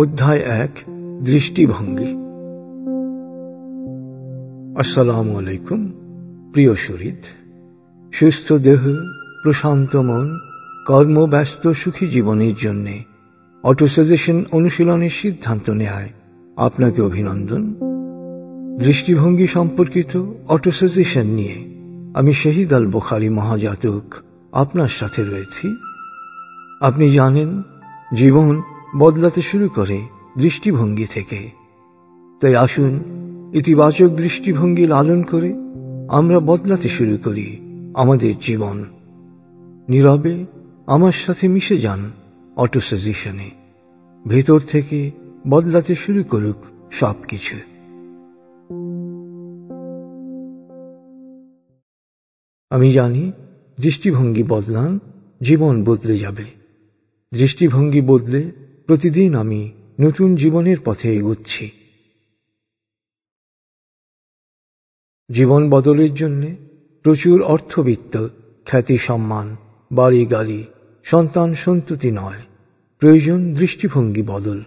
অধ্যায় এক, দৃষ্টিভঙ্গি। আসসালামু আলাইকুম, প্রিয় শরীদ সুস্থ দেহ, প্রশান্ত মন, কর্মব্যস্ত সুখী জীবনের জন্য অটোসাজেশন অনুশীলনের সিদ্ধান্ত নেয় আপনাকে অভিনন্দন। দৃষ্টিভঙ্গি সম্পর্কিত অটোসাজেশন নিয়ে আমি শহীদ আল বোখারি মহাজাতক আপনার সাথে রয়েছি। আপনি জানেন, জীবন বদলাতে শুরু করে দৃষ্টিভঙ্গি থেকে। তাই আসুন ইতিবাচক দৃষ্টিভঙ্গি লালন করে আমরা বদলাতে শুরু করি আমাদের জীবন। নীরবে আমার সাথে মিশে যান অটো সাজেশনে ভেতর থেকে বদলাতে শুরু করুক সব কিছু আমি জানি দৃষ্টিভঙ্গি বদলান, জীবন বদলে যাবে। দৃষ্টিভঙ্গি বদলে প্রতিদিন আমি নতুন জীবনের পথে এগোচ্ছি। জীবন বদলের জন্য প্রচুর অর্থবিত্ত, খ্যাতি, সম্মান, বাড়ি, গাড়ি, সন্তান, সন্ততি নয়। প্রয়োজন দৃষ্টিভঙ্গি বদল।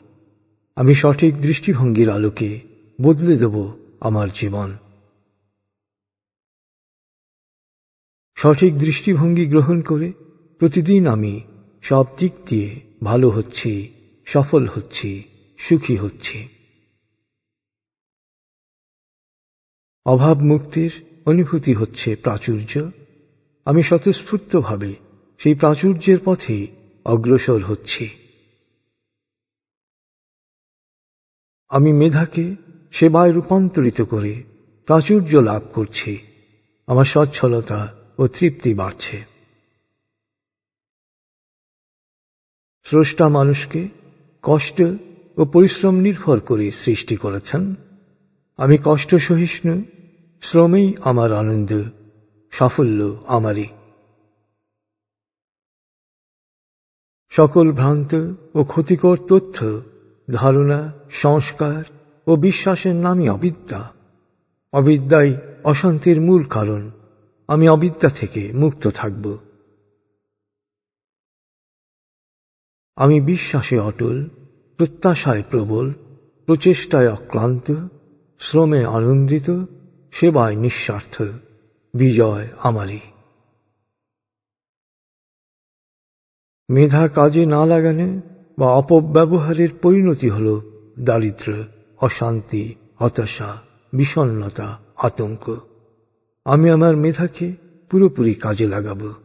আমি সঠিক দৃষ্টিভঙ্গির আলোকে বদলে দেব আমার জীবন। সঠিক দৃষ্টিভঙ্গি গ্রহণ করে প্রতিদিন আমি সব দিক দিয়ে ভালো হচ্ছি। সফল হচ্ছি, সুখী হচ্ছি। অভাব মুক্তির অনুভূতি হচ্ছে প্রাচুর্য। আমি স্বতঃস্ফূর্তভাবে সেই প্রাচুর্যের পথে অগ্রসর হচ্ছি। আমি মেধাকে সেবায় রূপান্তরিত করে প্রাচুর্য লাভ করছি। আমার সচ্ছলতা ও তৃপ্তি বাড়ছে। স্রষ্টা মানুষকে কষ্ট ও পরিশ্রম নির্ভর করে সৃষ্টি করেছেন। আমি কষ্ট সহিষ্ণু, শ্রমেই আমার আনন্দ, সাফল্য আমারই। সকল ভ্রান্ত ও ক্ষতিকর তথ্য, ধারণা, সংস্কার ও বিশ্বাসের নামই অবিদ্যা। অবিদ্যাই অশান্তির মূল কারণ। আমি অবিদ্যা থেকে মুক্ত থাকব। আমি বিশ্বাসে অটল, প্রত্যাশায় প্রবল, প্রচেষ্টায় অক্লান্ত, শ্রমে আনন্দিত, সেবায় নিঃস্বার্থ, বিজয় আমারই। মেধা কাজে না লাগানো বা অপব্যবহারের পরিণতি হল দারিদ্র, অশান্তি, হতাশা বিষণ্নতা আতঙ্ক। আমি আমার মেধাকে পুরোপুরি কাজে লাগাব।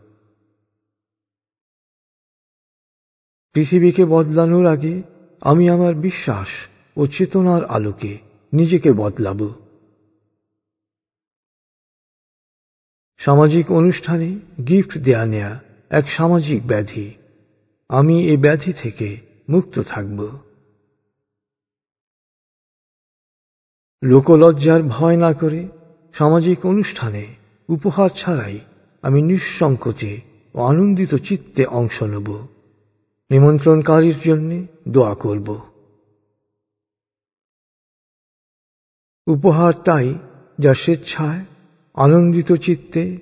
পৃথিবীকে বদলানোর আগে আমি আমার বিশ্বাস ও চেতনার আলোকে নিজেকে বদলাব। সামাজিক অনুষ্ঠানে গিফট দেয়া নেয়া এক সামাজিক ব্যাধি। আমি এই ব্যাধি থেকে মুক্ত থাকব। লোকলজ্জার ভয় না করে সামাজিক অনুষ্ঠানে উপহার ছাড়াই আমি নিঃসংকোচে ও আনন্দিত চিত্তে অংশ নেব। নিমন্ত্রণকারীর জন্য দোয়া করব। উপহার তাই যা স্বেচ্ছায়, আনন্দিত চিত্তে,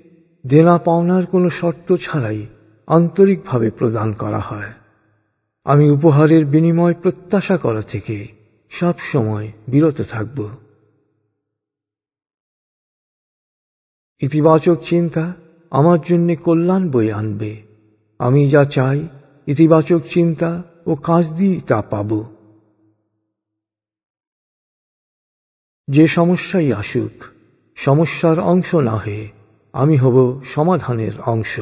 দেনা পাওনার কোনো শর্ত ছাড়াই আন্তরিকভাবে প্রদান করা হয়। আমি উপহারের বিনিময় প্রত্যাশা করা থেকে সব সময় বিরত থাকব। ইতিবাচক চিন্তা আমার জন্য কল্যাণ বয়ে আনবে। আমি যা চাই ইতিবাচক চিন্তা ও কাজ দিয়ে তা পাব। যে সমস্যাই আসুক, সমস্যার অংশ না হয়ে আমি হব সমাধানের অংশ।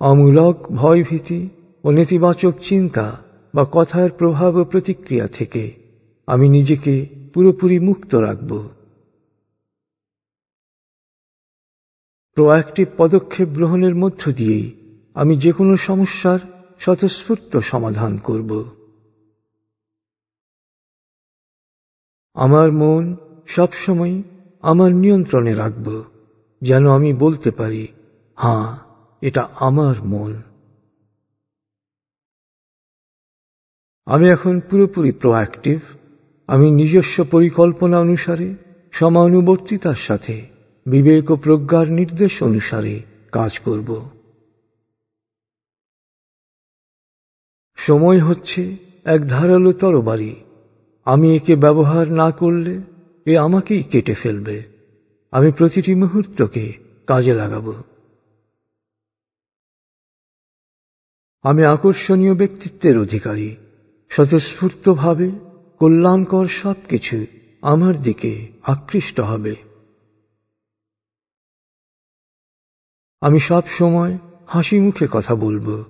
অমূলক ভয়ভীতি ও নেতিবাচক চিন্তা বা কথার প্রভাব ও প্রতিক্রিয়া থেকে আমি নিজেকে পুরোপুরি মুক্ত রাখব। প্রোয়াক্টিভ পদক্ষেপ গ্রহণের মধ্য দিয়েই আমি যে কোনো সমস্যার স্বতঃস্ফূর্ত সমাধান করব। আমার মন সবসময় আমার নিয়ন্ত্রণে রাখব, যেন আমি বলতে পারি হ্যাঁ এটা আমার মন। আমি এখন পুরোপুরি প্রোঅ্যাক্টিভ আমি নিজস্ব পরিকল্পনা অনুসারে সমানুবর্তিতার সাথে বিবেক ও প্রজ্ঞার নির্দেশ অনুসারে কাজ করব। সময় হচ্ছে এক ধারালো তরবারি। আমি একে ব্যবহার না করলে এ আমাকেই কেটে ফেলবে। আমি প্রতিটি মুহূর্তকে কাজে লাগাব। আমি আকর্ষণীয় ব্যক্তিত্বের অধিকারী। স্বতঃস্ফূর্তভাবে কল্যাণকর সবকিছু আমার দিকে আকৃষ্ট হবে। আমি সব সময় হাসি মুখে কথা বলব।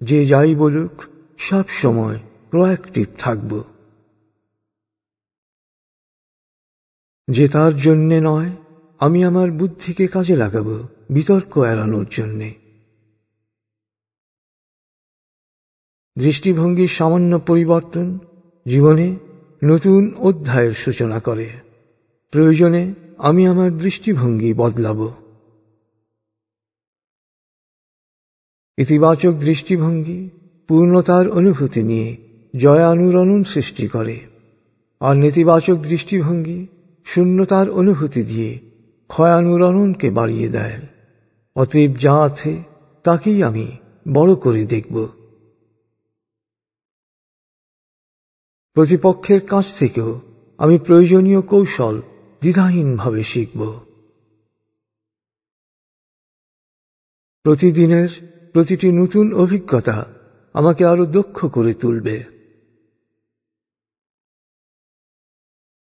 যে যাই বলুক, সব সময় প্রোয়াক্টিভ থাকব। যে তার জন্যে নয়, আমি আমার বুদ্ধিকে কাজে লাগাব বিতর্ক এড়ানোর জন্যে। দৃষ্টিভঙ্গির সামান্য পরিবর্তন জীবনে নতুন অধ্যায়ের সূচনা করে। প্রয়োজনে আমি আমার দৃষ্টিভঙ্গি বদলাব। ইতিবাচক দৃষ্টিভঙ্গি, পূর্ণতার অনুভূতি নিয়ে জয়ানুরণন সৃষ্টি করে। আর নেতিবাচক দৃষ্টিভঙ্গি, শূন্যতার অনুভূতি দিয়ে ক্ষয়ানুরণনকে বাড়িয়ে দেয়। অতএব যা আছে, তাকেই আমি বড় করে দেখব। প্রতিপক্ষের কাছ থেকেও আমি প্রয়োজনীয় কৌশল দ্বিধাহীনভাবে শিখব। প্রতিদিনের প্রতিটি নতুন অভিজ্ঞতা আমাকে আরও দক্ষ করে তুলবে।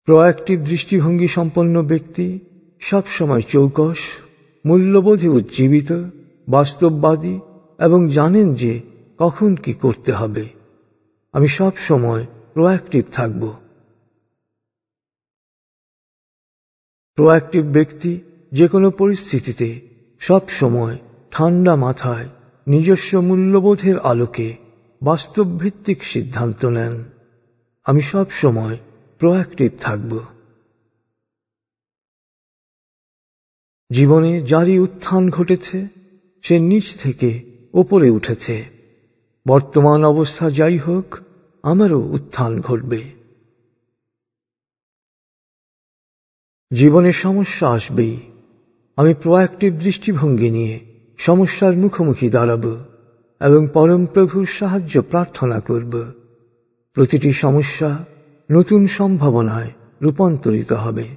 প্রয়াক্টিভ দৃষ্টিভঙ্গি সম্পন্ন ব্যক্তি সবসময় চৌকস, মূল্যবোধে উজ্জীবিত, বাস্তববাদী এবং জানেন যে কখন কি করতে হবে। আমি সব সময় প্রোয়াক্টিভ থাকব। প্রোয়াক্টিভ ব্যক্তি যে কোনো পরিস্থিতিতে সব সময় ঠান্ডা মাথায় নিজস্ব মূল্যবোধের আলোকে বাস্তবভিত্তিক সিদ্ধান্ত নেন। আমি সব সময় প্রোয়াক্টিভ থাকব। জীবনে যারই উত্থান ঘটেছে, সে নিচ থেকে ওপরে উঠেছে। বর্তমান অবস্থা যাই হোক, আমারও উত্থান ঘটবে। জীবনে সমস্যা আসবেই। আমি প্রোয়াক্টিভ দৃষ্টিভঙ্গি নিয়ে সমস্যার মুখোমুখি দাঁড়াব এবং পরম প্রভুর সাহায্য প্রার্থনা করব। প্রতিটি সমস্যা নতুন সম্ভাবনায় রূপান্তরিত হবে।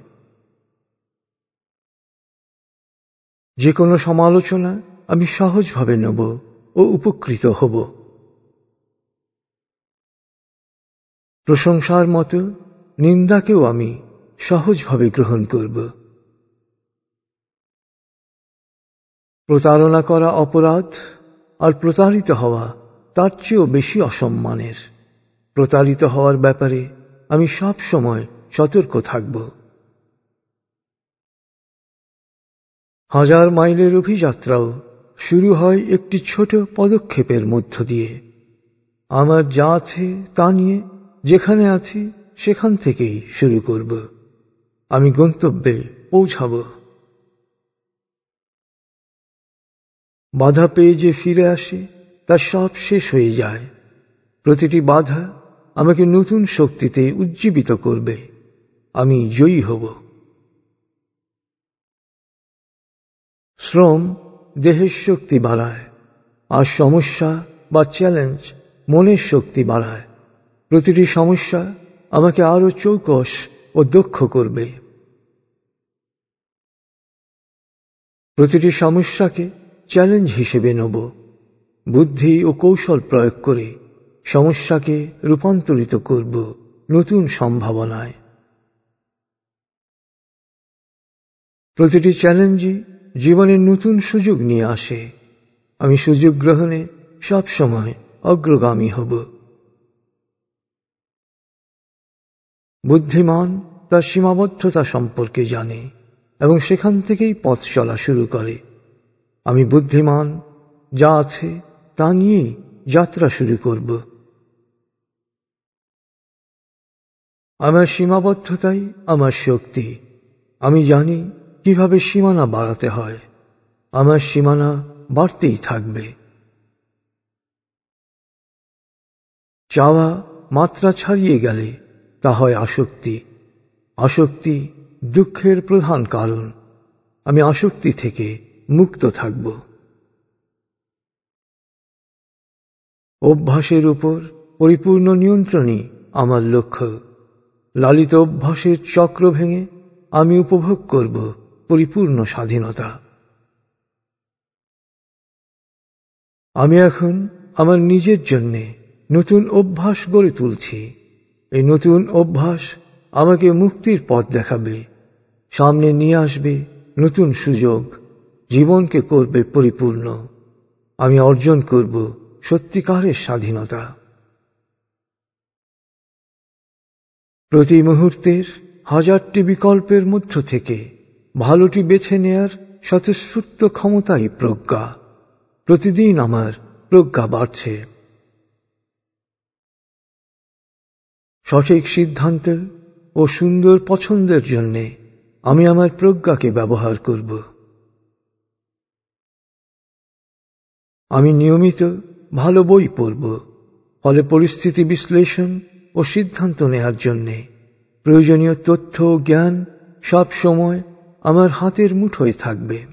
যে কোনো সমালোচনা আমি সহজভাবে নেব ও উপকৃত হব। প্রশংসার মতো নিন্দাকেও আমি সহজভাবে গ্রহণ করব। প্রতারণা করা অপরাধ আর প্রতারিত হওয়া তার চেয়েও বেশি অসম্মানের। প্রতারিত হওয়ার ব্যাপারে আমি সব সময় সতর্ক থাকব। হাজার মাইলের অভিযাত্রাও শুরু হয় একটি ছোট পদক্ষেপের মধ্য দিয়ে। আমার যা আছে তা নিয়ে যেখানে আছি সেখান থেকেই শুরু করব। আমি গন্তব্যে পৌঁছাব। বাধা পেয়ে যে ফিরে আসে, তা সব শেষ হয়ে যায়। প্রতিটি বাধা আমাকে নতুন শক্তিতে উজ্জীবিত করবে। আমি জয়ী হব। শ্রম দেহের শক্তি বাড়ায়, আর সমস্যা বা চ্যালেঞ্জ মনের শক্তি বাড়ায়। প্রতিটি সমস্যা আমাকে আরও চৌকস ও দক্ষ করবে। প্রতিটি সমস্যাকে চ্যালেঞ্জ হিসেবে নেব। বুদ্ধি ও কৌশল প্রয়োগ করে সমস্যাকে রূপান্তরিত করব নতুন সম্ভাবনায়। প্রতিটি চ্যালেঞ্জই জীবনে নতুন সুযোগ নিয়ে আসে। আমি সুযোগ গ্রহণে সব সময় অগ্রগামী হব। বুদ্ধিমান তার সীমাবদ্ধতা সম্পর্কে জানে এবং সেখান থেকেই পথ চলা শুরু করে। আমি বুদ্ধিমান, যা আছে তা নিয়েই যাত্রা শুরু করব। আমার সীমাবদ্ধতাই আমার শক্তি। আমি জানি কীভাবে সীমানা বাড়াতে হয়। আমার সীমানা বাড়তেই থাকবে। চাওয়া মাত্রা ছাড়িয়ে গেলে তা হয় আসক্তি। আসক্তি দুঃখের প্রধান কারণ। আমি আসক্তি থেকে মুক্ত থাকব। অভ্যাসের উপর পরিপূর্ণ নিয়ন্ত্রণই আমার লক্ষ্য। লালিত অভ্যাসের চক্র ভেঙে আমি উপভোগ করব পরিপূর্ণ স্বাধীনতা। আমি এখন আমার নিজের জন্যে নতুন অভ্যাস গড়ে তুলছি। এই নতুন অভ্যাস আমাকে মুক্তির পথ দেখাবে, সামনে নিয়ে আসবে নতুন সুযোগ। জীবনকে করবে পরিপূর্ণ। আমি অর্জন করব সত্যিকারের স্বাধীনতা। প্রতি মুহূর্তের হাজারটি বিকল্পের মধ্য থেকে ভালোটি বেছে নেয়ার স্বতঃস্ফূর্ত ক্ষমতাই প্রজ্ঞা। প্রতিদিন আমার প্রজ্ঞা বাড়ছে। সঠিক সিদ্ধান্ত ও সুন্দর পছন্দের জন্যে আমি আমার প্রজ্ঞাকে ব্যবহার করব। আমি নিয়মিত ভালো বই পড়ব। ফলে পরিস্থিতি বিশ্লেষণ ও সিদ্ধান্ত নেয়ার জন্যে প্রয়োজনীয় তথ্য ও জ্ঞান সব সময় আমার হাতের মুঠোয় থাকবে।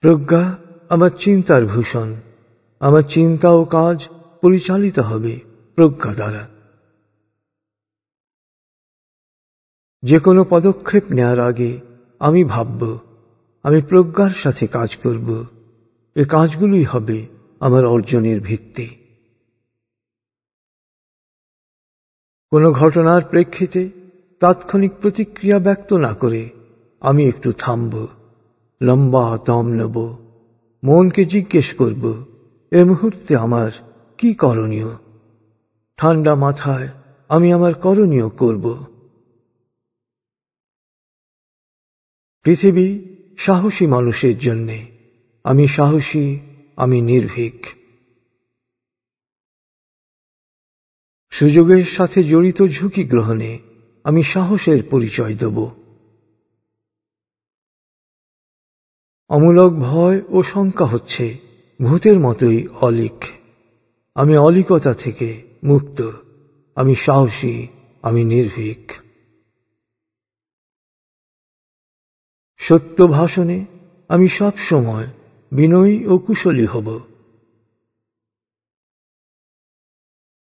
প্রজ্ঞা আমার চিন্তার ভূষণ। আমার চিন্তা ও কাজ পরিচালিত হবে প্রজ্ঞা দ্বারা। যে কোনো পদক্ষেপ নেয়ার আগে আমি ভাবব আমি প্রজ্ঞার সাথে কাজ করব। এ কাজগুলোই হবে আমার অর্জনের ভিত্তি। কোনো ঘটনার প্রেক্ষিতে তাৎক্ষণিক প্রতিক্রিয়া ব্যক্ত না করে আমি একটু থামব, লম্বা দম নেব, মনকে জিজ্ঞেস করব, এ মুহূর্তে আমার কি করণীয়? ঠান্ডা মাথায় আমি আমার করণীয় করব। পৃথিবী সাহসী মানুষের জন্যে। আমি সাহসী, আমি নির্ভীক। সুযোগের সাথে জড়িত ঝুঁকি গ্রহণে আমি সাহসের পরিচয় দেব। অমূলক ভয় ও শঙ্কা হচ্ছে ভূতের মতোই অলিক। আমি অলিকতা থেকে মুক্ত। আমি সাহসী, আমি নির্ভীক। সত্য ভাষণে আমি সব সময় বিনয়ী ও কুশলী হব।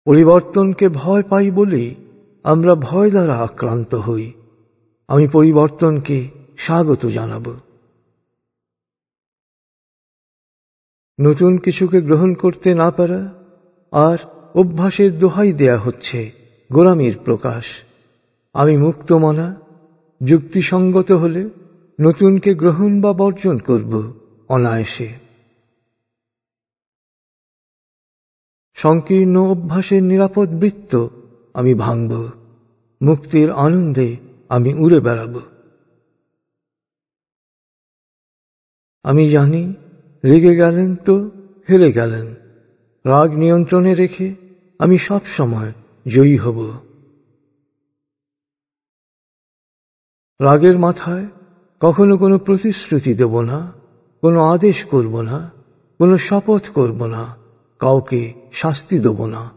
পরিবর্তনকে ভয় পাই বলেই আমরা ভয় দ্বারা আক্রান্ত হই। আমি পরিবর্তনকে স্বাগত জানাব। নতুন কিছুকে গ্রহণ করতে না পারা আর অভ্যাসের দোহাই দেয়া হচ্ছে গোলামির প্রকাশ। আমি মুক্ত মনা যুক্তিসঙ্গত হলে নতুনকে গ্রহণ বা বর্জন করব অনায়াসে। সংকীর্ণ অভ্যাসের নিরাপদ বৃত্ত আমি ভাঙব। মুক্তির আনন্দে আমি উড়ে বেড়াব। আমি জানি, রেগে গেলেন তো হেরে গেলেন। রাগ নিয়ন্ত্রণে রেখে আমি সব সময় জয়ী হব। রাগের মাথায় কখনো কোনো প্রতিশ্রুতি দেব না, কোনো আদেশ করব না, কোনো শপথ করব না, কাউকে শাস্তি দেব না।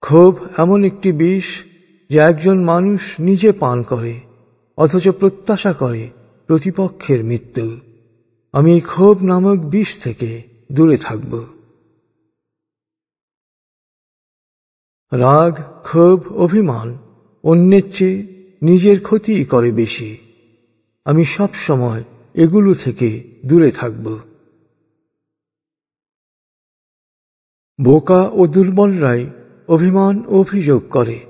ক্ষোভ এমন একটি বিষ যে একজন মানুষ নিজে পান করে, অথচ প্রত্যাশা করে প্রতিপক্ষের মৃত্যু। আমি এই ক্ষোভ নামক বিষ থেকে দূরে থাকব। রাগ, ক্ষোভ, অভিমান, অন্যের চেয়ে নিজের ক্ষতি করে বেশি। আমি সব সময় এগুলো থেকে দূরে থাকব। বোকা ও দুর্বলরাই অভিমান অভিযোগ করে।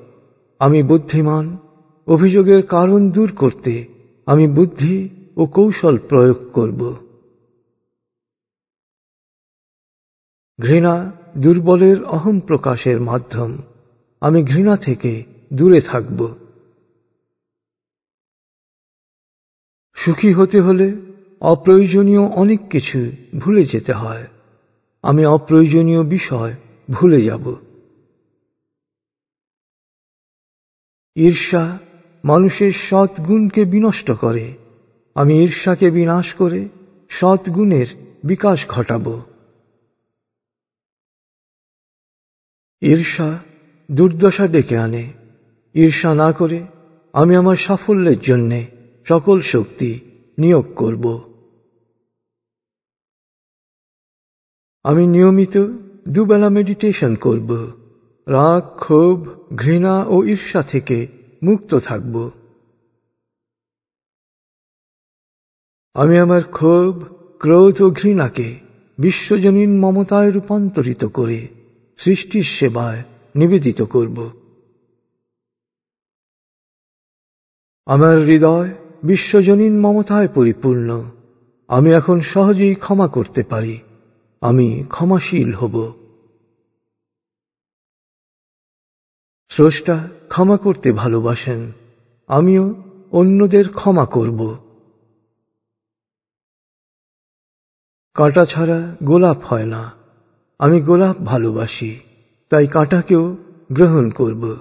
আমি বুদ্ধিমান, অভিযোগের কারণ দূর করতে আমি বুদ্ধি ও কৌশল প্রয়োগ করব। ঘৃণা দুর্বলের অহম প্রকাশের মাধ্যম। আমি ঘৃণা থেকে দূরে থাকব। সুখী হতে হলে অপ্রয়োজনীয় অনেক কিছু ভুলে যেতে হয়। আমি অপ্রয়োজনীয় বিষয় ভুলে যাব। ঈর্ষা মানুষের সৎ গুণকে বিনষ্ট করে। আমি ঈর্ষাকে বিনাশ করে সৎ গুণের বিকাশ ঘটাব। ঈর্ষা দুর্দশা ডেকে আনে। ঈর্ষা না করে আমি আমার সাফল্যের জন্যে সকল শক্তি নিয়োগ করব। আমি নিয়মিত দুবেলা মেডিটেশন করব। রাগ, ক্ষোভ, ঘৃণা ও ঈর্ষা থেকে মুক্ত থাকব। আমি আমার ক্ষোভ, ক্রোধ ও ঘৃণাকে বিশ্বজনীন মমতায় রূপান্তরিত করে সৃষ্টির সেবায় নিবেদিত করব। আমার হৃদয় বিশ্বজনীন মমতায় পরিপূর্ণ। আমি এখন সহজেই ক্ষমা করতে পারি। আমি ক্ষমাশীল হব। স্রষ্টা ক্ষমা করতে ভালোবাসেন। আমিও অন্যদের ক্ষমা করব। কাঁটা ছাড়া গোলাপ হয় না। আমি গোলাপ ভালোবাসি, তাই কাঁটাকেও গ্রহণ করব।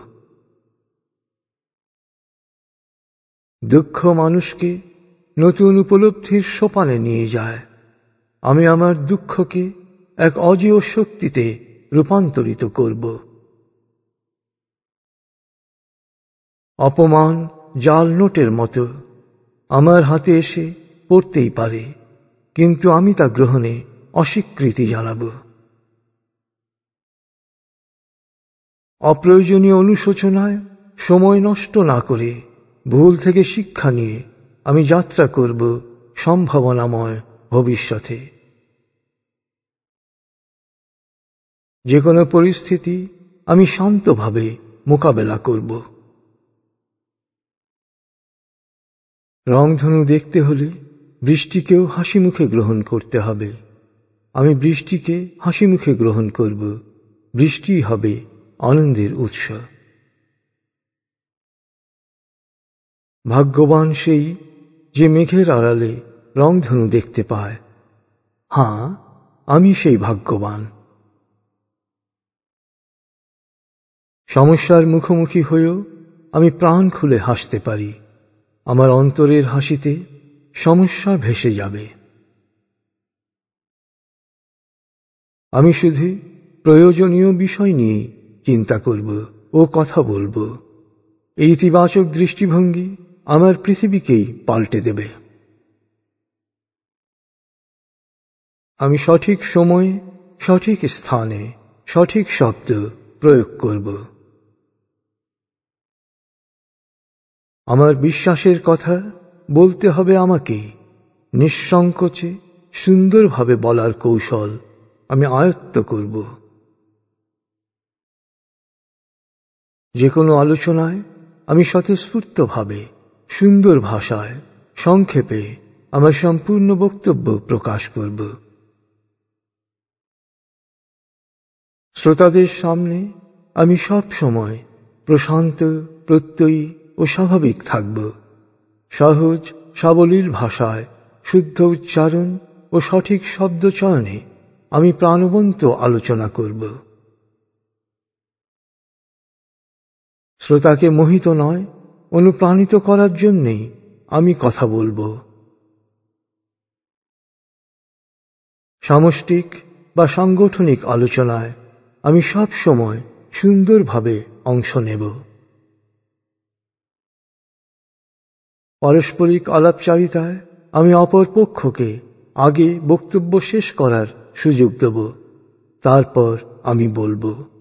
দুঃখ মানুষকে নতুন উপলব্ধির সোপানে নিয়ে যায়। আমি আমার দুঃখকে এক অজেয় শক্তিতে রূপান্তরিত করব। অপমান জাল নোটের মতো আমার হাতে এসে পড়তেই পারে, কিন্তু আমি তা গ্রহণে অস্বীকৃতি জানাব। অপ্রয়োজনীয় অনুশোচনায় সময় নষ্ট না করে ভুল থেকে শিক্ষা নিয়ে আমি যাত্রা করব সম্ভাবনাময় ভবিষ্যতে। যে কোনো পরিস্থিতি আমি শান্তভাবে মোকাবেলা করব। রংধনু দেখতে হলে বৃষ্টিকেও হাসি মুখে গ্রহণ করতে হবে। আমি বৃষ্টিকে হাসি মুখে গ্রহণ করব। বৃষ্টি হবে আনন্দের উৎস। ভাগ্যবান সেই যে মেঘের আড়ালে রংধনু দেখতে পায়। হাঁ আমি সেই ভাগ্যবান। সমস্যার মুখোমুখি হয়েও আমি প্রাণ খুলে হাসতে পারি। আমার অন্তরের হাসিতে সমস্যা ভেসে যাবে। আমি শুধু প্রয়োজনীয় বিষয় নিয়ে চিন্তা করব ও কথা বলব। এই ইতিবাচক দৃষ্টিভঙ্গি আমার পৃথিবীকেই পাল্টে দেবে। আমি সঠিক সময়ে, সঠিক স্থানে, সঠিক শব্দ প্রয়োগ করব। আমার বিশ্বাসের কথা বলতে হবে আমাকে। নিঃসংকোচে, সুন্দরভাবে বলার কৌশল আমি আয়ত্ত করব। যে কোনো আলোচনায় আমি স্বতঃস্ফূর্তভাবে সুন্দর ভাষায় সংক্ষেপে আমার সম্পূর্ণ বক্তব্য প্রকাশ করব। শ্রোতাদের সামনে আমি সব সময় প্রশান্ত, প্রত্যয়ী ও স্বাভাবিক থাকব। সহজ, সাবলীল ভাষায় শুদ্ধ উচ্চারণ ও সঠিক শব্দ চয়নে আমি প্রাণবন্ত আলোচনা করব। শ্রোতাকে মোহিত নয় অনুপ্রাণিত করার জন্যেই আমি কথা বলব। সামষ্টিক বা সাংগঠনিক আলোচনায় আমি সব সময় সুন্দরভাবে অংশ নেব। পারস্পরিক আলাপচারিতায় আমি অপর পক্ষকে আগে বক্তব্য শেষ করার সুযোগ দেব, তারপর আমি বলব।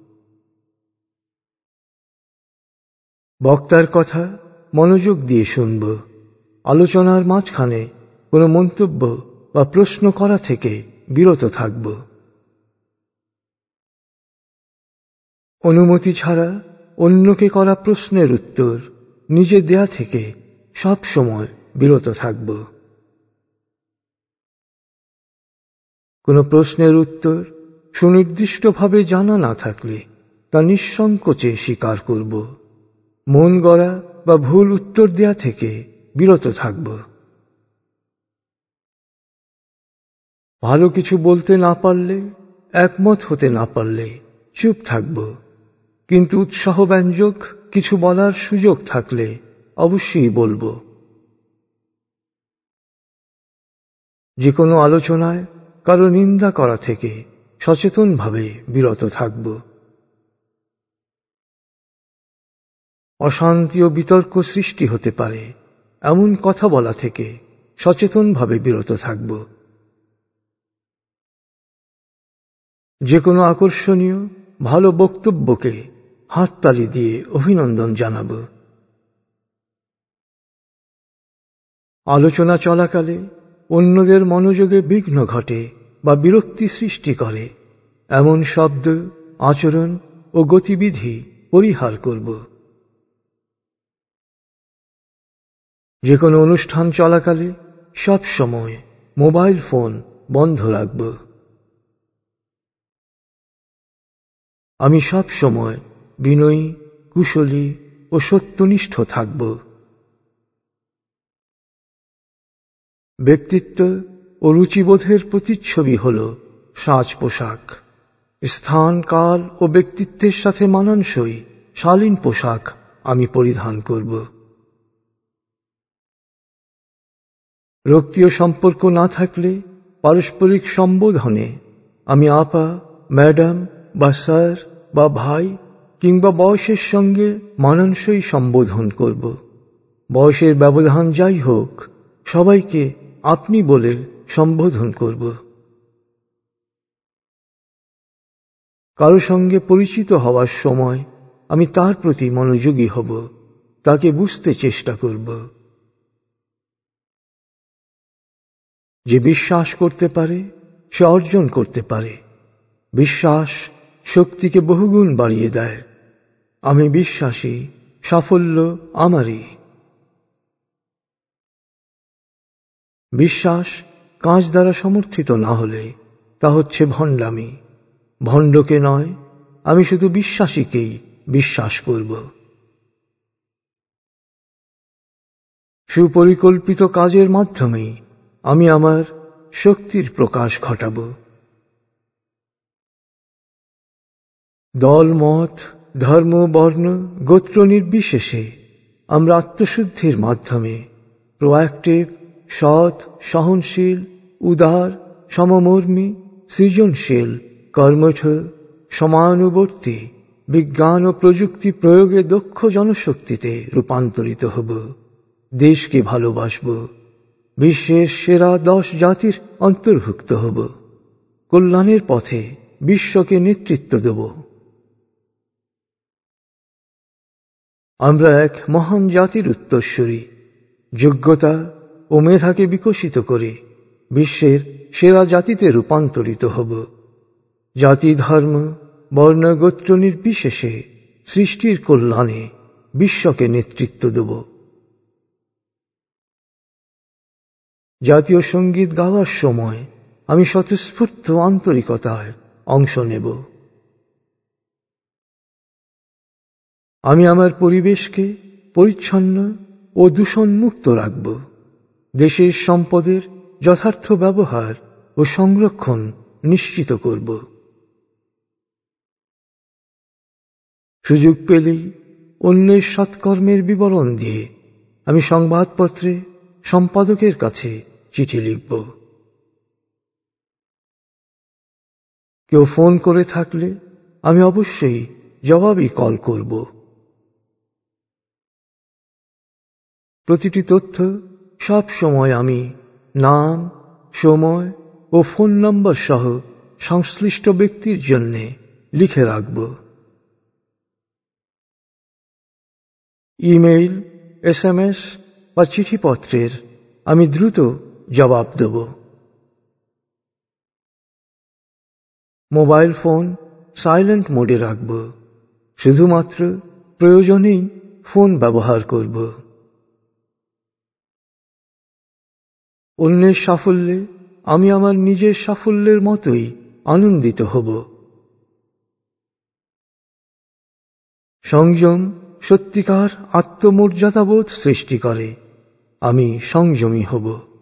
বক্তার কথা মনোযোগ দিয়ে শুনব। আলোচনার মাঝখানে কোনো মন্তব্য বা প্রশ্ন করা থেকে বিরত থাকব। অনুমতি ছাড়া অন্যকে করা প্রশ্নের উত্তর নিজে দেয়া থেকে সব সময় বিরত থাকব। কোনো প্রশ্নের উত্তর সুনির্দিষ্টভাবে জানা না থাকলে তা নিঃসংকোচে স্বীকার করব। মন গড়া বা ভুল উত্তর দেয়া থেকে বিরত থাকব। ভালো কিছু বলতে না পারলে, একমত হতে না পারলে চুপ থাকব। কিন্তু উৎসাহ ব্যঞ্জক কিছু বলার সুযোগ থাকলে অবশ্যই বলব। যে কোনো আলোচনায় কারও নিন্দা করা থেকে সচেতনভাবে বিরত থাকব। অশান্তি ও বিতর্ক সৃষ্টি হতে পারে। এমন কথা বলা থেকে সচেতনভাবে বিরত থাকব। যে কোনো আকর্ষণীয়, ভালো বক্তব্যকে হাততালি দিয়ে অভিনন্দন জানাব। আলোচনা চলাকালে অন্যদের মনোযোগে বিঘ্ন ঘটে বা বিরক্তি সৃষ্টি করে, এমন শব্দ, আচরণ ও গতিবিধি পরিহার করব। যে কোনো অনুষ্ঠান চলাকালে সব সময় মোবাইল ফোন বন্ধ রাখব। আমি সব সময় বিনয়ী, কুশলী ও সত্যনিষ্ঠ থাকব। ব্যক্তিত্ব ও রুচিবোধের প্রতিচ্ছবি হল সাজ পোশাক স্থান, কাল ও ব্যক্তিত্বের সাথে মানানসই শালীন পোশাক আমি পরিধান করব। রক্তীয় সম্পর্ক না থাকলে পারস্পরিক সম্বোধনে আমি আপা, ম্যাডাম বা স্যার বা ভাই কিংবা বয়সের সঙ্গে মানানসই সম্বোধন করব। বয়সের ব্যবধান যাই হোক, সবাইকে আপনি বলে সম্বোধন করব। কারও সঙ্গে পরিচিত হওয়ার সময় আমি তার প্রতি মনোযোগী হব, তাকে বুঝতে চেষ্টা করব। যে বিশ্বাস করতে পারে, সে অর্জন করতে পারে। বিশ্বাস শক্তিকে বহুগুণ বাড়িয়ে দেয়। আমি বিশ্বাসী, সাফল্য আমারই। বিশ্বাস কাজ দ্বারা সমর্থিত না হলে তা হচ্ছে ভণ্ডামি। ভণ্ডকে নয়, আমি শুধু বিশ্বাসীকেই বিশ্বাস করব। সুপরিকল্পিত কাজের মাধ্যমেই আমি আমার শক্তির প্রকাশ ঘটাব। দল, মত, ধর্ম, বর্ণ, গোত্র নির্বিশেষে আমরা আত্মশুদ্ধির মাধ্যমে প্রোয়াক্টিভ, সৎ, সহনশীল, উদার, সমমর্মী, সৃজনশীল, কর্মঠ, সমানুবর্তী, বিজ্ঞান ও প্রযুক্তি প্রয়োগে দক্ষ জনশক্তিতে রূপান্তরিত হব। দেশকে ভালোবাসব। বিশ্বের সেরা দশ জাতির অন্তর্ভুক্ত হব। কল্যাণের পথে বিশ্বকে নেতৃত্ব দেব। আমরা এক মহান জাতির উত্তরস্বরী যোগ্যতা ও মেধাকে বিকশিত করে বিশ্বের সেরা জাতিতে রূপান্তরিত হব। জাতি, ধর্ম বর্ণগোত্র নির্বিশেষে সৃষ্টির কল্যাণে বিশ্বকে নেতৃত্ব দেব। জাতীয় সংগীত গাওয়ার সময় আমি স্বতঃস্ফূর্ত আন্তরিকতায় অংশ নেব। আমি আমার পরিবেশকে পরিচ্ছন্ন ও দূষণমুক্ত রাখব। দেশের সম্পদের যথার্থ ব্যবহার ও সংরক্ষণ নিশ্চিত করব। সুযোগ পেলেই অন্যের সৎকর্মের বিবরণ দিয়ে আমি সংবাদপত্রে সম্পাদকের কাছে চিঠি লিখব। কেউ ফোন করে থাকলে আমি অবশ্যই জবাবই কল করব। প্রতিটি তথ্য সব সময় আমি নাম, সময় ও ফোন নম্বর সহ সংশ্লিষ্ট ব্যক্তির জন্যে লিখে রাখব। ইমেইল এস এম এস বা চিঠিপত্রের আমি দ্রুত জবাব দেব। মোবাইল ফোন সাইলেন্ট মোডে রাখব। শুধুমাত্র প্রয়োজনেই ফোন ব্যবহার করব। অন্যের সাফল্যে আমি আমার নিজের সাফল্যের মতোই আনন্দিত হব। সংযম সত্যিকার আত্মমর্যাদাবোধ সৃষ্টি করে। আমি সংযমী হব।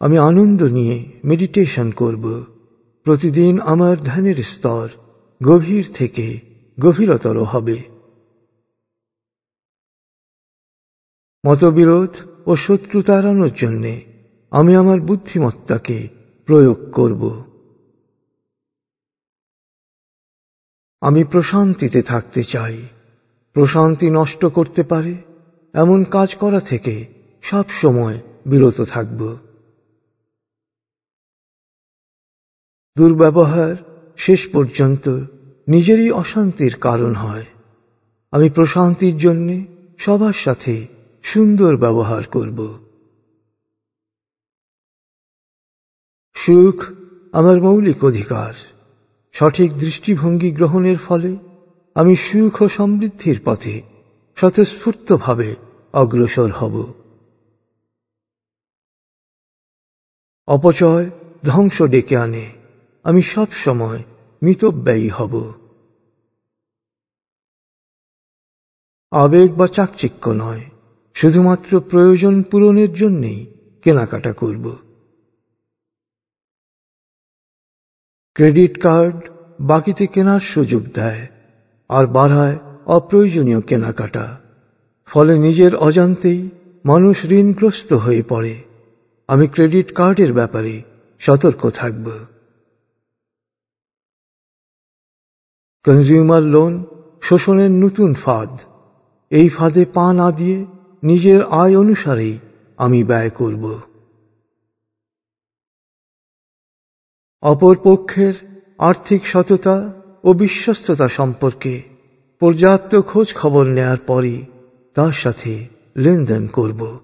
আমি আনন্দ নিয়ে মেডিটেশন করব। প্রতিদিন আমার ধ্যানের স্তর গভীর থেকে গভীরতর হবে। মতবিরোধ ও শত্রু তাড়ানোর জন্যে আমি আমার বুদ্ধিমত্তাকে প্রয়োগ করব। আমি প্রশান্তিতে থাকতে চাই। প্রশান্তি নষ্ট করতে পারে, এমন কাজ করা থেকে সব সময় বিরত থাকব। দুর্ব্যবহার শেষ পর্যন্ত নিজেরই অশান্তির কারণ হয়। আমি প্রশান্তির জন্য সবার সাথে সুন্দর ব্যবহার করব। সুখ আমার মৌলিক অধিকার। সঠিক দৃষ্টিভঙ্গি গ্রহণের ফলে আমি সুখ ও সমৃদ্ধির পথে স্বতঃস্ফূর্তভাবে অগ্রসর হব। অপচয় ধ্বংস ডেকে আনে। আমি সব সময় মিতব্যয়ী হব। আবেগ বা চাকচিক্য নয়। শুধুমাত্র প্রয়োজন পূরণের জন্যেই কেনাকাটা করব। ক্রেডিট কার্ড বাকিতে কেনার সুযোগ দেয়। আর বাড়ায় অপ্রয়োজনীয় কেনাকাটা। ফলে নিজের অজান্তেই মানুষ ঋণগ্রস্ত হয়ে পড়ে। আমি ক্রেডিট কার্ডের ব্যাপারে সতর্ক থাকব। কনজিউমার লোন শোষণের নতুন ফাঁদ। এই ফাঁদে পা না দিয়ে নিজের আয় অনুসারেই আমি ব্যয় করব। অপর পক্ষের আর্থিক সততা ও বিশ্বস্ততা সম্পর্কে পর্যাপ্ত খোঁজ খবর নেয়ার পরই তার সাথে লেনদেন করব।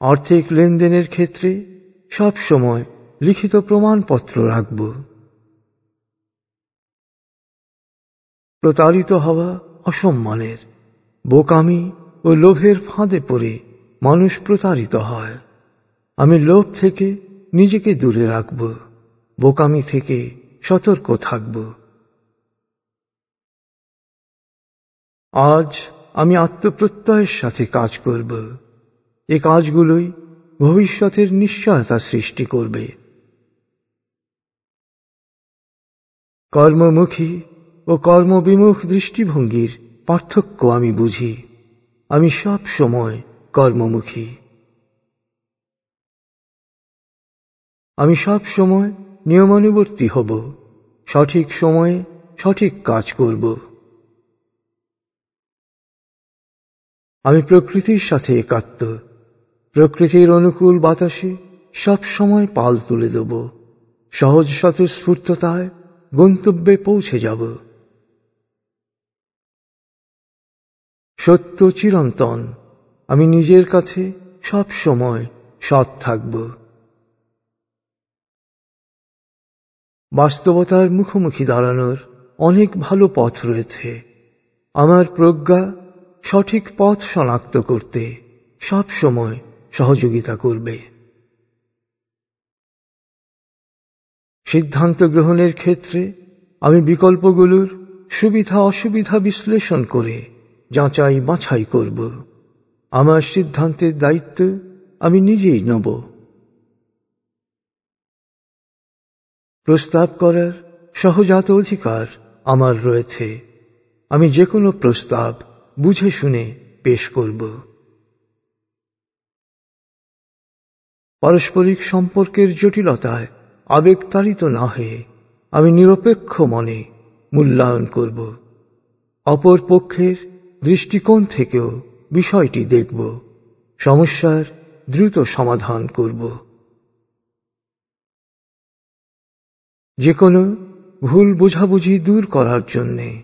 আর্থিক লেনদেনের ক্ষেত্রে সব সময় লিখিত প্রমাণপত্র রাখব। প্রতারিত হওয়া অসম্মানের, বোকামি ও লোভের ফাঁদে পড়ে মানুষ প্রতারিত হয়। আমি লোভ থেকে নিজেকে দূরে রাখব। বোকামি থেকে সতর্ক থাকব। আজ আমি আত্মপ্রত্যয়ের সাথে কাজ করব। এ কাজগুলোই ভবিষ্যতের নিশ্চয়তা সৃষ্টি করবে। কর্মমুখী ও কর্মবিমুখ দৃষ্টিভঙ্গির পার্থক্য আমি বুঝি। আমি সব সময় কর্মমুখী। আমি সব সময় নিয়মানুবর্তী হব। সঠিক সময়ে সঠিক কাজ করব। আমি প্রকৃতির সাথে একাত্ম। প্রকৃতির অনুকূল বাতাসে সব সময় পাল তুলে দেব। সহজ স্বতঃস্ফূর্ততায় গন্তব্যে পৌঁছে যাব। সত্য চিরন্তন। আমি নিজের কাছে সব সময় সৎ থাকব। বাস্তবতার মুখোমুখি দাঁড়ানোর অনেক ভালো পথ রয়েছে। আমার প্রজ্ঞা সঠিক পথ শনাক্ত করতে সব সময় সহযোগিতা করবে। সিদ্ধান্ত গ্রহণের ক্ষেত্রে আমি বিকল্পগুলোর সুবিধা অসুবিধা বিশ্লেষণ করে যাচাই বাছাই করব। আমার সিদ্ধান্তের দায়িত্ব আমি নিজেই নেব। প্রস্তাব করার সহজাত অধিকার আমার রয়েছে। আমি যে কোনো প্রস্তাব বুঝে শুনে পেশ করব। পারস্পরিক সম্পর্কের জটিলতায় আবেগতাড়িত না হয়ে আমি নিরপেক্ষ মনে মূল্যায়ন করব। অপর পক্ষের দৃষ্টিকোণ থেকেও বিষয়টি দেখব। সমস্যার দ্রুত সমাধান করব। যে কোনো ভুল বোঝাবুঝি দূর করার জন্যে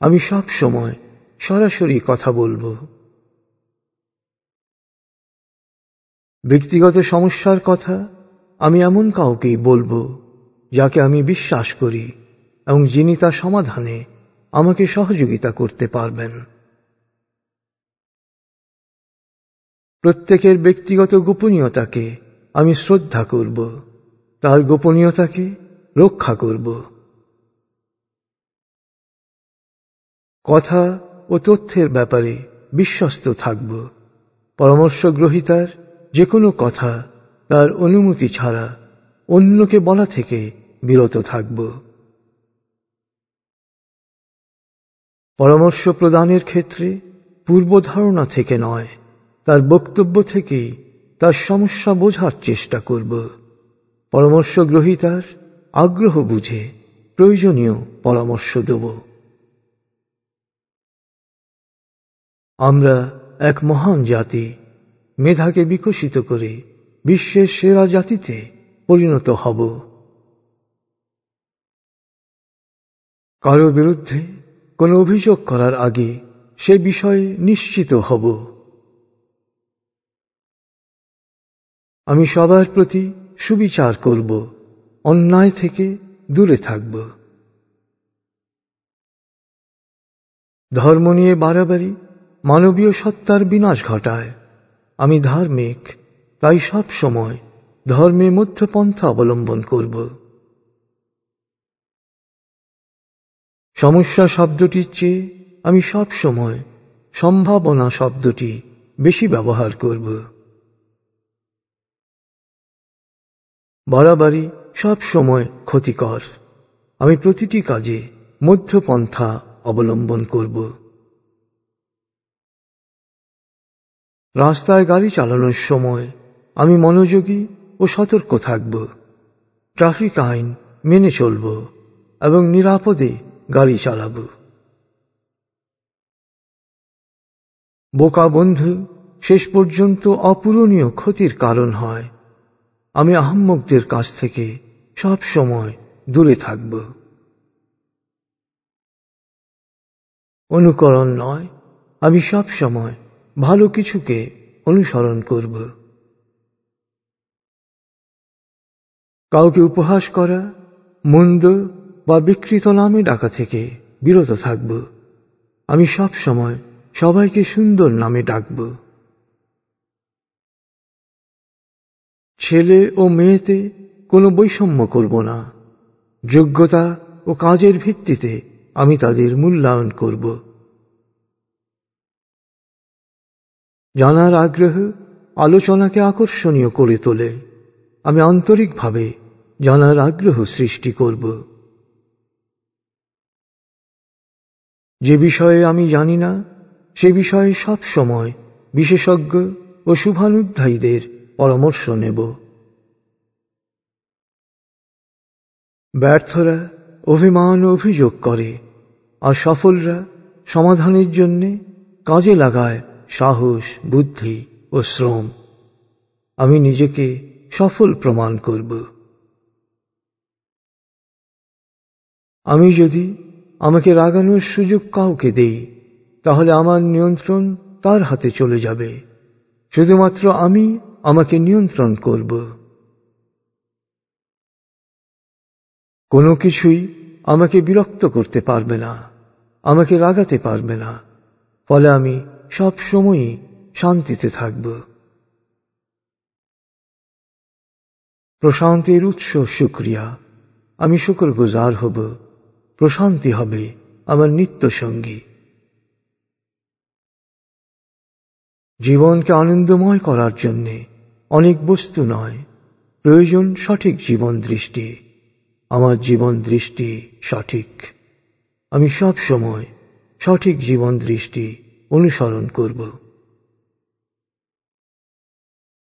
আমি সব সময় সরাসরি কথা বলব। ব্যক্তিগত সমস্যার কথা আমি এমন কাউকেই বলব যাকে আমি বিশ্বাস করি এবং যিনি তার সমাধানে আমাকে সহযোগিতা করতে পারবেন। প্রত্যেকের ব্যক্তিগত গোপনীয়তাকে আমি শ্রদ্ধা করব। তার গোপনীয়তাকে রক্ষা করব। কথা ও তথ্যের ব্যাপারে বিশ্বস্ত থাকব। পরামর্শ গ্রহিতার যে কোনো কথা তার অনুমতি ছাড়া অন্যকে বলা থেকে বিরত থাকব। পরামর্শ প্রদানের ক্ষেত্রে পূর্বধারণা থেকে নয়, তার বক্তব্য থেকেই তার সমস্যা বোঝার চেষ্টা করব। পরামর্শ গ্রহিতার আগ্রহ বুঝে প্রয়োজনীয় পরামর্শ দেব। আমরা এক মহান জাতি, মেধাকে বিকশিত করে বিশ্বের সেরা জাতিতে পরিণত হব। কারও বিরুদ্ধে কোনো অভিযোগ করার আগে সে বিষয়ে নিশ্চিত হব। আমি সবার প্রতি সুবিচার করব। অন্যায় থেকে দূরে থাকব। ধর্ম নিয়ে বাড়াবাড়ি মানবীয় সত্তার বিনাশ ঘটায়। আমি ধার্মিক, তাই সব সময় ধর্মে মধ্যপন্থা অবলম্বন করব। সমস্যা শব্দটির চেয়ে আমি সব সময় সম্ভাবনা শব্দটি বেশি ব্যবহার করব। বাড়াবাড়ি সব সময় ক্ষতিকর। আমি প্রতিটি কাজে মধ্যপন্থা অবলম্বন করব। রাস্তায় গাড়ি চালানোর সময় আমি মনোযোগী ও সতর্ক থাকব। ট্রাফিক আইন মেনে চলব এবং নিরাপদে গাড়ি চালাব। বোকা বন্ধু, শেষ পর্যন্ত অপূরণীয় ক্ষতির কারণ হয়। আমি আহম্মকদের কাছ থেকে সব সময় দূরে থাকব। অনুকরণ নয়, আমি সব সময় ভালো কিছুকে অনুসরণ করব। কাউকে উপহাস করা, মন্দ বা বিকৃত নামে ডাকা থেকে বিরত থাকব। আমি সব সময় সবাইকে সুন্দর নামে ডাকব। ছেলে ও মেয়েতে কোনো বৈষম্য করব না। যোগ্যতা ও কাজের ভিত্তিতে আমি তাদের মূল্যায়ন করব। জানার আগ্রহ আলোচনাকে আকর্ষণীয় করে তোলে। আমি আন্তরিকভাবে জানার আগ্রহ সৃষ্টি করব। যে বিষয়ে আমি জানি না, সে বিষয়ে সব সময় বিশেষজ্ঞ ও শুভানুধ্যায়ীদের পরামর্শ নেব। ব্যর্থরা অভিমান অভিযোগ করে, আর সফলরা সমাধানের জন্য কাজে লাগায় সাহস, বুদ্ধি ও শ্রম। আমি নিজেকে সফল প্রমাণ করব। আমি যদি আমাকে রাগানোর সুযোগ কাউকে দেই, তাহলে আমার নিয়ন্ত্রণ তার হাতে চলে যাবে। শুধুমাত্র আমি আমাকে নিয়ন্ত্রণ করব। কোনো কিছুই আমাকে বিরক্ত করতে পারবে না, আমাকে রাগাতে পারবে না, ফলে আমি সব সময়ই শান্তিতে থাকব। প্রশান্তির উৎস শুক্রিয়া। আমি শুকর গুজার হব, প্রশান্তি হবে আমার নিত্য সঙ্গী। জীবনকে আনন্দময় করার জন্যে অনেক বস্তু নয়, প্রয়োজন সঠিক জীবন দৃষ্টি। আমার জীবন দৃষ্টি সঠিক। আমি সব সময় সঠিক জীবন দৃষ্টি অনুসরণ করব।